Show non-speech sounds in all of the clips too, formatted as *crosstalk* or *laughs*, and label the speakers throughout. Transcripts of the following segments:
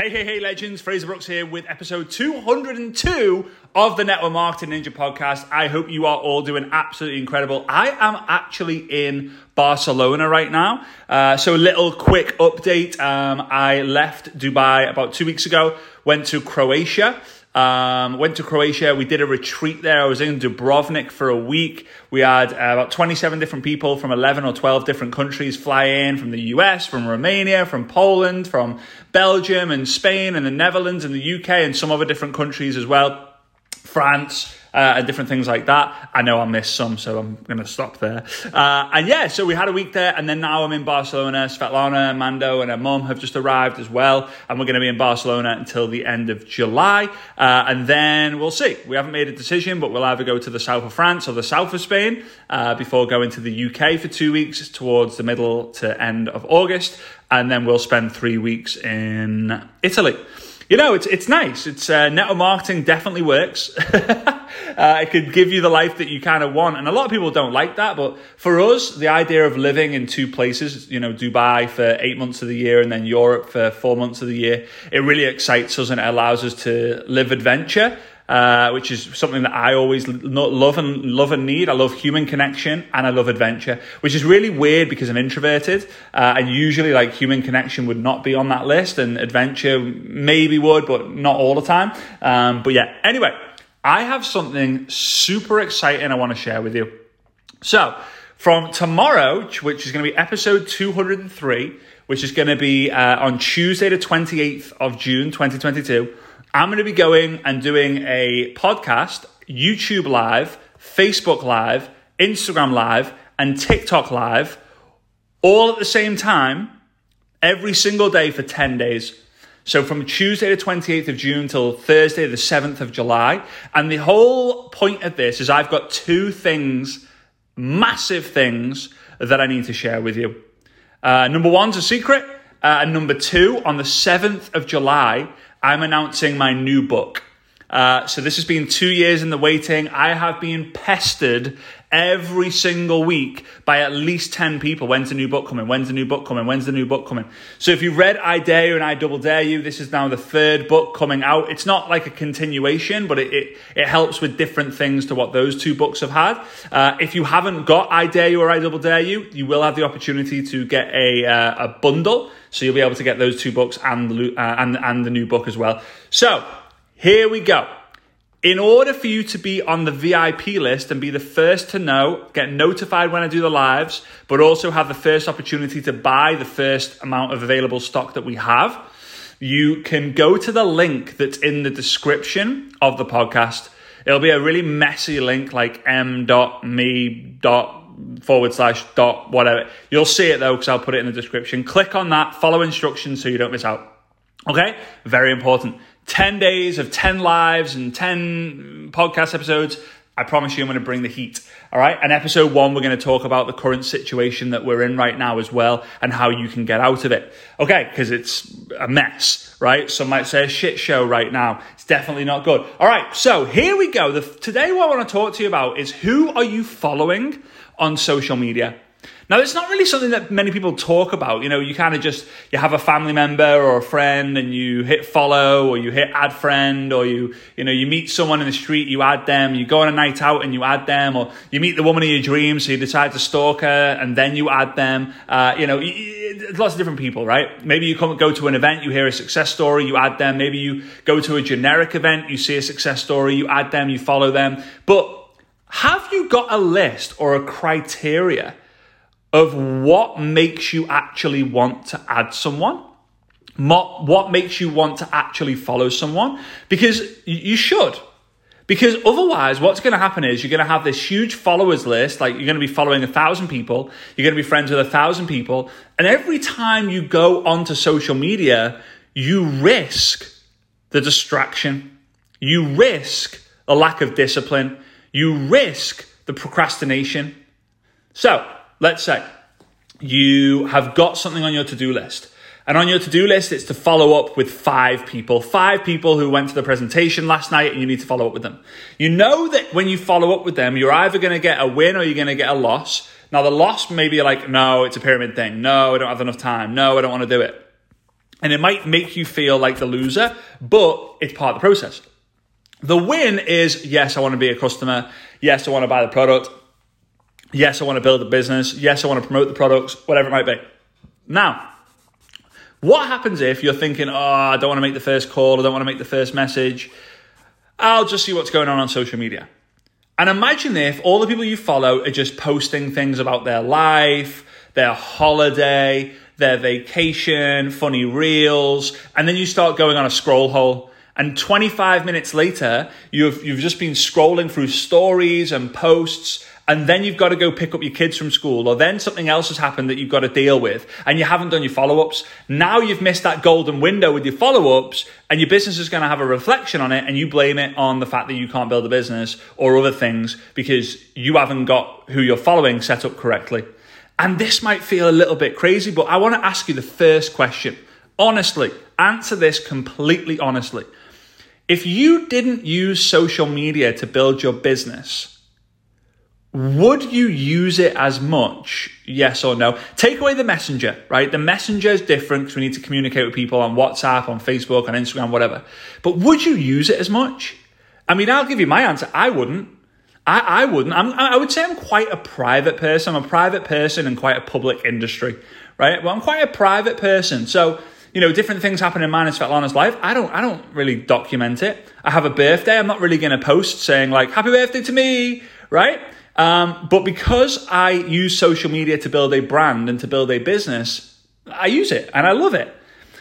Speaker 1: Hey, hey, hey, legends. Fraser Brooks here with episode 202 of the Network Marketing Ninja podcast. I hope you are all doing absolutely incredible. I am actually in Barcelona right now. Uh, so, a little quick update. Um, I left Dubai about two weeks ago, went to Croatia. Um, went to Croatia. We did a retreat there. I was in Dubrovnik for a week. We had uh, about 27 different people from 11 or 12 different countries fly in from the US, from Romania, from Poland, from Belgium and Spain and the Netherlands and the UK and some other different countries as well. France, uh, and different things like that. I know I missed some, so I'm going to stop there. Uh, and yeah, so we had a week there, and then now I'm in Barcelona. Svetlana, Mando, and her mum have just arrived as well, and we're going to be in Barcelona until the end of July. Uh, and then we'll see. We haven't made a decision, but we'll either go to the south of France or the south of Spain uh, before going to the UK for two weeks towards the middle to end of August, and then we'll spend three weeks in Italy you know, it's it's nice. It's uh, network marketing definitely works. *laughs* uh, it could give you the life that you kind of want, and a lot of people don't like that. But for us, the idea of living in two places, you know, Dubai for eight months of the year and then Europe for four months of the year, it really excites us and it allows us to live adventure uh, which is something that I always love and love and need. I love human connection and I love adventure, which is really weird because I'm introverted, uh, and usually like human connection would not be on that list, and adventure maybe would, but not all the time. Um, but yeah, anyway, I have something super exciting I want to share with you. So from tomorrow, which is going to be episode 203, which is going to be uh, on Tuesday, the 28th of June, 2022. I'm going to be going and doing a podcast, YouTube Live, Facebook Live, Instagram Live, and TikTok Live all at the same time every single day for 10 days. So from Tuesday the 28th of June till Thursday the 7th of July. And the whole point of this is I've got two things, massive things, that I need to share with you. Uh, number one's a secret. Uh, and number two, on the 7th of July, I'm announcing my new book. Uh, so this has been two years in the waiting. I have been pestered every single week by at least 10 people. When's the new book coming? When's the new book coming? When's the new book coming? So if you read I Dare You and I Double Dare You, this is now the third book coming out. It's not like a continuation, but it, it, it helps with different things to what those two books have had. Uh, if you haven't got I Dare You or I Double Dare You, you will have the opportunity to get a, uh, a bundle. So you'll be able to get those two books and the, uh, and, and the new book as well. So here we go. In order for you to be on the VIP list and be the first to know, get notified when I do the lives, but also have the first opportunity to buy the first amount of available stock that we have, you can go to the link that's in the description of the podcast. It'll be a really messy link like m.me forward slash dot whatever. You'll see it though because I'll put it in the description. Click on that, follow instructions so you don't miss out. Okay? Very important. 10 days of 10 lives and 10 podcast episodes. I promise you, I'm going to bring the heat. All right. And episode one, we're going to talk about the current situation that we're in right now as well and how you can get out of it. Okay. Because it's a mess, right? Some might say a shit show right now. It's definitely not good. All right. So here we go. The, today, what I want to talk to you about is who are you following on social media? Now, it's not really something that many people talk about. You know, you kind of just, you have a family member or a friend and you hit follow or you hit add friend or you, you know, you meet someone in the street, you add them, you go on a night out and you add them or you meet the woman of your dreams, so you decide to stalk her and then you add them. Uh, you know, lots of different people, right? Maybe you come go to an event, you hear a success story, you add them. Maybe you go to a generic event, you see a success story, you add them, you follow them. But have you got a list or a criteria of what makes you actually want to add someone, what makes you want to actually follow someone, because you should. Because otherwise, what's going to happen is you're going to have this huge followers list, like you're going to be following a thousand people, you're going to be friends with a thousand people, and every time you go onto social media, you risk the distraction, you risk a lack of discipline, you risk the procrastination. So, let's say you have got something on your to do list. And on your to do list, it's to follow up with five people, five people who went to the presentation last night, and you need to follow up with them. You know that when you follow up with them, you're either going to get a win or you're going to get a loss. Now, the loss may be like, no, it's a pyramid thing. No, I don't have enough time. No, I don't want to do it. And it might make you feel like the loser, but it's part of the process. The win is yes, I want to be a customer. Yes, I want to buy the product. Yes, I want to build a business. Yes, I want to promote the products, whatever it might be. Now, what happens if you're thinking, oh, I don't want to make the first call, I don't want to make the first message? I'll just see what's going on on social media. And imagine if all the people you follow are just posting things about their life, their holiday, their vacation, funny reels, and then you start going on a scroll hole. And 25 minutes later, you've, you've just been scrolling through stories and posts and then you've got to go pick up your kids from school, or then something else has happened that you've got to deal with, and you haven't done your follow ups. Now you've missed that golden window with your follow ups, and your business is going to have a reflection on it, and you blame it on the fact that you can't build a business or other things because you haven't got who you're following set up correctly. And this might feel a little bit crazy, but I want to ask you the first question. Honestly, answer this completely honestly. If you didn't use social media to build your business, would you use it as much? Yes or no? Take away the messenger, right? The messenger is different because we need to communicate with people on WhatsApp, on Facebook, on Instagram, whatever. But would you use it as much? I mean, I'll give you my answer. I wouldn't. I, I wouldn't. I'm, I would say I'm quite a private person. I'm a private person and quite a public industry, right? Well, I'm quite a private person. So, you know, different things happen in mine and life. I don't, I don't really document it. I have a birthday. I'm not really going to post saying like, happy birthday to me, right? Um, but because I use social media to build a brand and to build a business, I use it and I love it.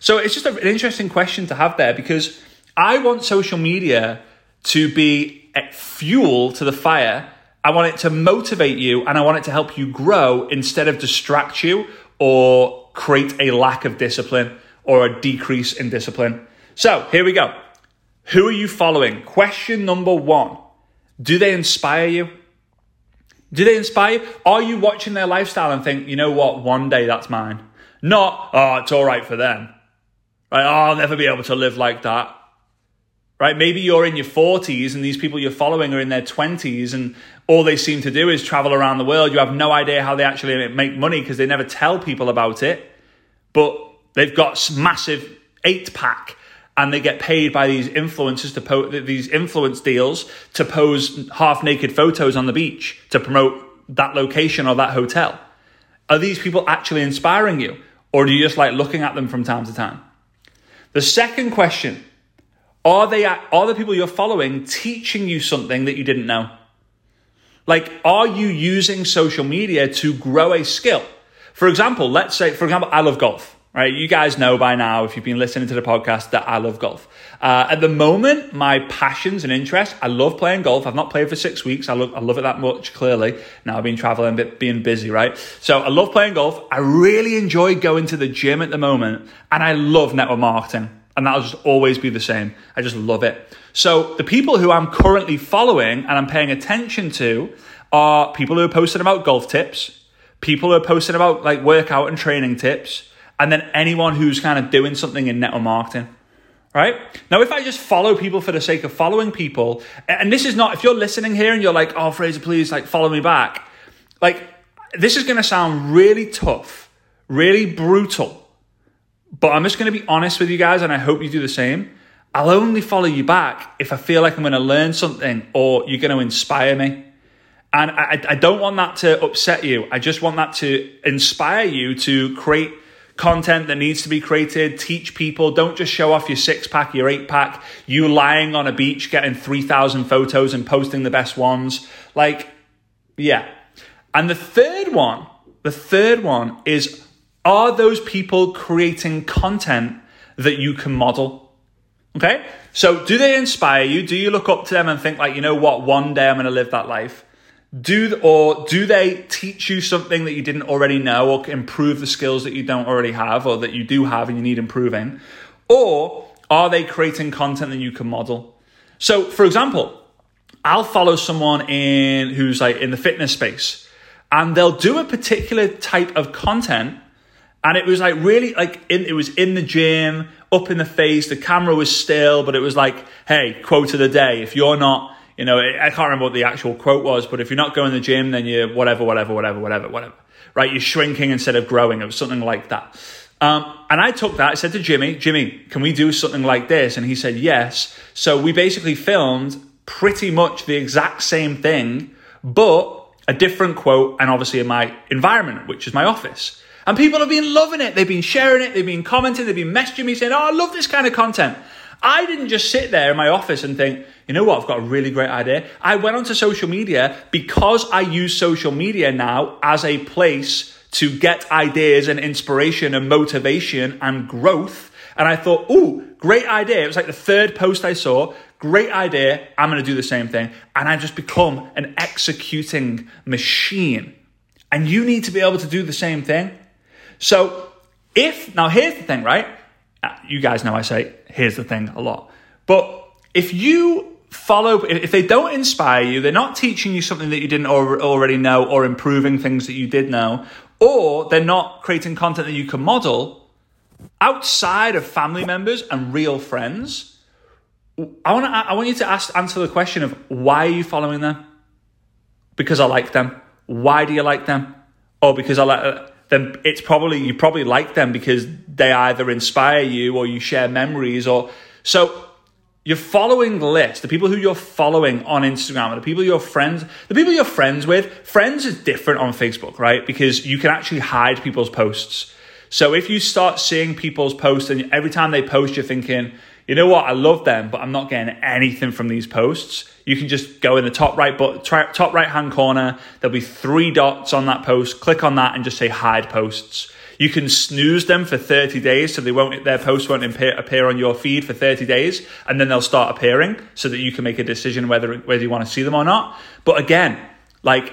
Speaker 1: So it's just an interesting question to have there because I want social media to be fuel to the fire. I want it to motivate you and I want it to help you grow instead of distract you or create a lack of discipline or a decrease in discipline. So here we go. Who are you following? Question number one Do they inspire you? Do they inspire? Are you watching their lifestyle and think, you know what, one day that's mine? Not, oh, it's all right for them. Right? Oh, I'll never be able to live like that. Right? Maybe you're in your 40s and these people you're following are in their 20s and all they seem to do is travel around the world. You have no idea how they actually make money because they never tell people about it. But they've got massive eight pack and they get paid by these influencers to po- these influence deals to pose half naked photos on the beach to promote that location or that hotel. Are these people actually inspiring you, or do you just like looking at them from time to time? The second question: Are they are the people you're following teaching you something that you didn't know? Like, are you using social media to grow a skill? For example, let's say, for example, I love golf right? You guys know by now, if you've been listening to the podcast, that I love golf. Uh, at the moment, my passions and interests, I love playing golf. I've not played for six weeks. I love, I love it that much, clearly. Now I've been traveling, being busy, right? So I love playing golf. I really enjoy going to the gym at the moment, and I love network marketing. And that'll just always be the same. I just love it. So the people who I'm currently following and I'm paying attention to are people who are posting about golf tips, people who are posting about like workout and training tips, and then anyone who's kind of doing something in network marketing. Right? Now, if I just follow people for the sake of following people, and this is not, if you're listening here and you're like, oh, Fraser, please, like, follow me back, like, this is going to sound really tough, really brutal, but I'm just going to be honest with you guys, and I hope you do the same. I'll only follow you back if I feel like I'm going to learn something or you're going to inspire me. And I, I don't want that to upset you. I just want that to inspire you to create content that needs to be created. Teach people. Don't just show off your six pack, your eight pack, you lying on a beach getting 3,000 photos and posting the best ones. Like, yeah. And the third one, the third one is are those people creating content that you can model? Okay? So, do they inspire you? Do you look up to them and think, like, you know what, one day I'm going to live that life? Do or do they teach you something that you didn't already know or improve the skills that you don't already have or that you do have and you need improving? Or are they creating content that you can model? So for example i'll follow someone in who's like in the fitness space and they'll do a particular type of content and it was like really like in, it was in the gym up in the face the camera was still but it was like hey quote of the day if you're not you know, I can't remember what the actual quote was, but if you're not going to the gym, then you're whatever, whatever, whatever, whatever, whatever, right? You're shrinking instead of growing. It was something like that. Um, and I took that. I said to Jimmy, Jimmy, can we do something like this? And he said yes. So we basically filmed pretty much the exact same thing, but a different quote, and obviously in my environment, which is my office. And people have been loving it. They've been sharing it. They've been commenting. They've been messaging me saying, Oh, I love this kind of content. I didn't just sit there in my office and think, you know what, I've got a really great idea. I went onto social media because I use social media now as a place to get ideas and inspiration and motivation and growth. And I thought, ooh, great idea. It was like the third post I saw. Great idea. I'm going to do the same thing. And I've just become an executing machine. And you need to be able to do the same thing. So, if, now here's the thing, right? Uh, you guys know I say, here's the thing a lot. But if you follow, if they don't inspire you, they're not teaching you something that you didn't already know or improving things that you did know, or they're not creating content that you can model outside of family members and real friends, I want to, I want you to ask, answer the question of why are you following them? Because I like them. Why do you like them? Or because I like uh, then it's probably you probably like them because they either inspire you or you share memories or so you're following list the people who you're following on instagram or the people you're friends the people you're friends with. Friends is different on facebook right? Because you can actually hide people's posts. So if you start seeing people's posts and every time they post you're thinking you know what? I love them but i'm not getting anything from these posts. You can just go in the top right but top right hand corner. There'll be three dots on that post. Click on that and just say hide posts you can snooze them for 30 days so they won't their posts won't appear, on your feed for 30 days and then they'll start appearing so that you can make a decision whether whether you want to see them or not but again like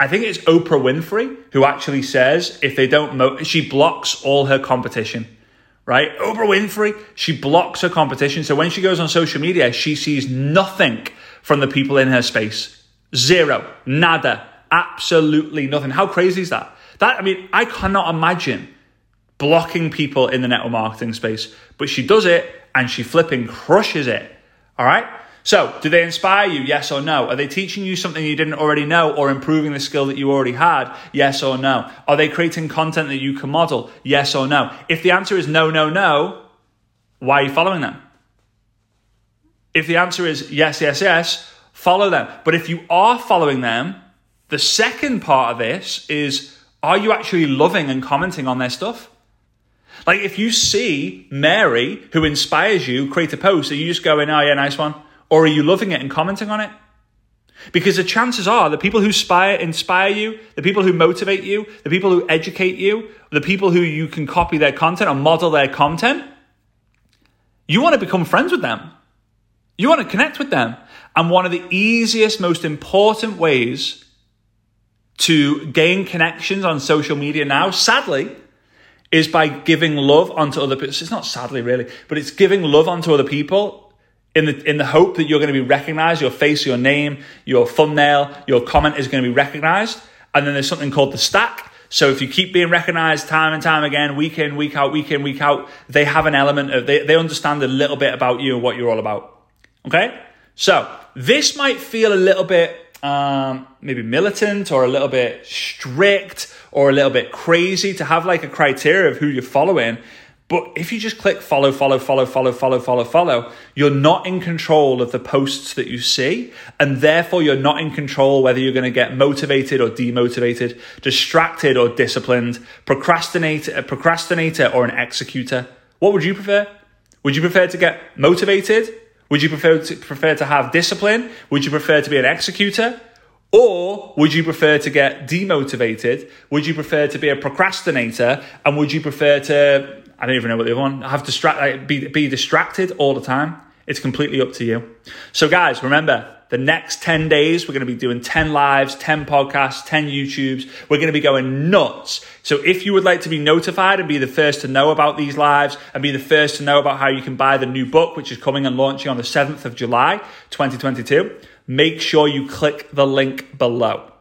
Speaker 1: I think it's Oprah Winfrey who actually says if they don't mo- she blocks all her competition right? Oprah Winfrey, she blocks her competition. So when she goes on social media, she sees nothing from the people in her space. Zero, nada, absolutely nothing. How crazy is that? That I mean, I cannot imagine blocking people in the network marketing space, but she does it and she flipping crushes it. All right? So, do they inspire you? Yes or no? Are they teaching you something you didn't already know or improving the skill that you already had? Yes or no? Are they creating content that you can model? Yes or no? If the answer is no, no, no, why are you following them? If the answer is yes, yes, yes, follow them. But if you are following them, the second part of this is are you actually loving and commenting on their stuff? Like if you see Mary, who inspires you, create a post, are you just going, oh yeah, nice one? Or are you loving it and commenting on it? Because the chances are the people who inspire, inspire you, the people who motivate you, the people who educate you, the people who you can copy their content or model their content, you want to become friends with them. You want to connect with them. And one of the easiest, most important ways to gain connections on social media now, sadly, is by giving love onto other people. It's not sadly, really, but it's giving love onto other people in the in the hope that you're going to be recognized, your face, your name, your thumbnail, your comment is going to be recognized. And then there's something called the stack. So if you keep being recognized time and time again, week in, week out, week in, week out, they have an element of they, they understand a little bit about you and what you're all about. Okay? So this might feel a little bit um, maybe militant or a little bit strict or a little bit crazy to have like a criteria of who you're following. But if you just click follow, follow, follow, follow, follow, follow, follow, you're not in control of the posts that you see. And therefore, you're not in control whether you're going to get motivated or demotivated, distracted or disciplined, procrastinator, a procrastinator or an executor. What would you prefer? Would you prefer to get motivated would you prefer to, prefer to have discipline? Would you prefer to be an executor? Or would you prefer to get demotivated? Would you prefer to be a procrastinator? And would you prefer to, I don't even know what the other one, have distract, be, be distracted all the time? It's completely up to you. So, guys, remember the next 10 days, we're going to be doing 10 lives, 10 podcasts, 10 YouTubes. We're going to be going nuts. So, if you would like to be notified and be the first to know about these lives and be the first to know about how you can buy the new book, which is coming and launching on the 7th of July, 2022, make sure you click the link below.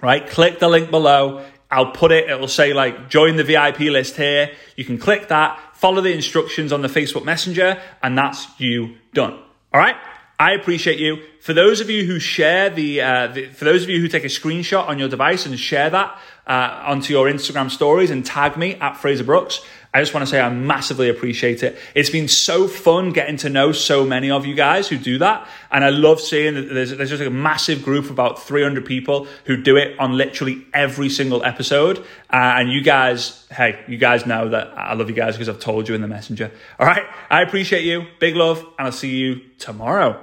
Speaker 1: Right? Click the link below. I'll put it, it'll say like join the VIP list here. You can click that follow the instructions on the Facebook Messenger, and that's you done. All right? I appreciate you. For those of you who share the, uh, the, for those of you who take a screenshot on your device and share that uh, onto your Instagram stories and tag me at Fraser Brooks, I just want to say I massively appreciate it. It's been so fun getting to know so many of you guys who do that. And I love seeing that there's, there's just like a massive group of about 300 people who do it on literally every single episode. Uh, and you guys, hey, you guys know that I love you guys because I've told you in the messenger. All right. I appreciate you. Big love. And I'll see you tomorrow.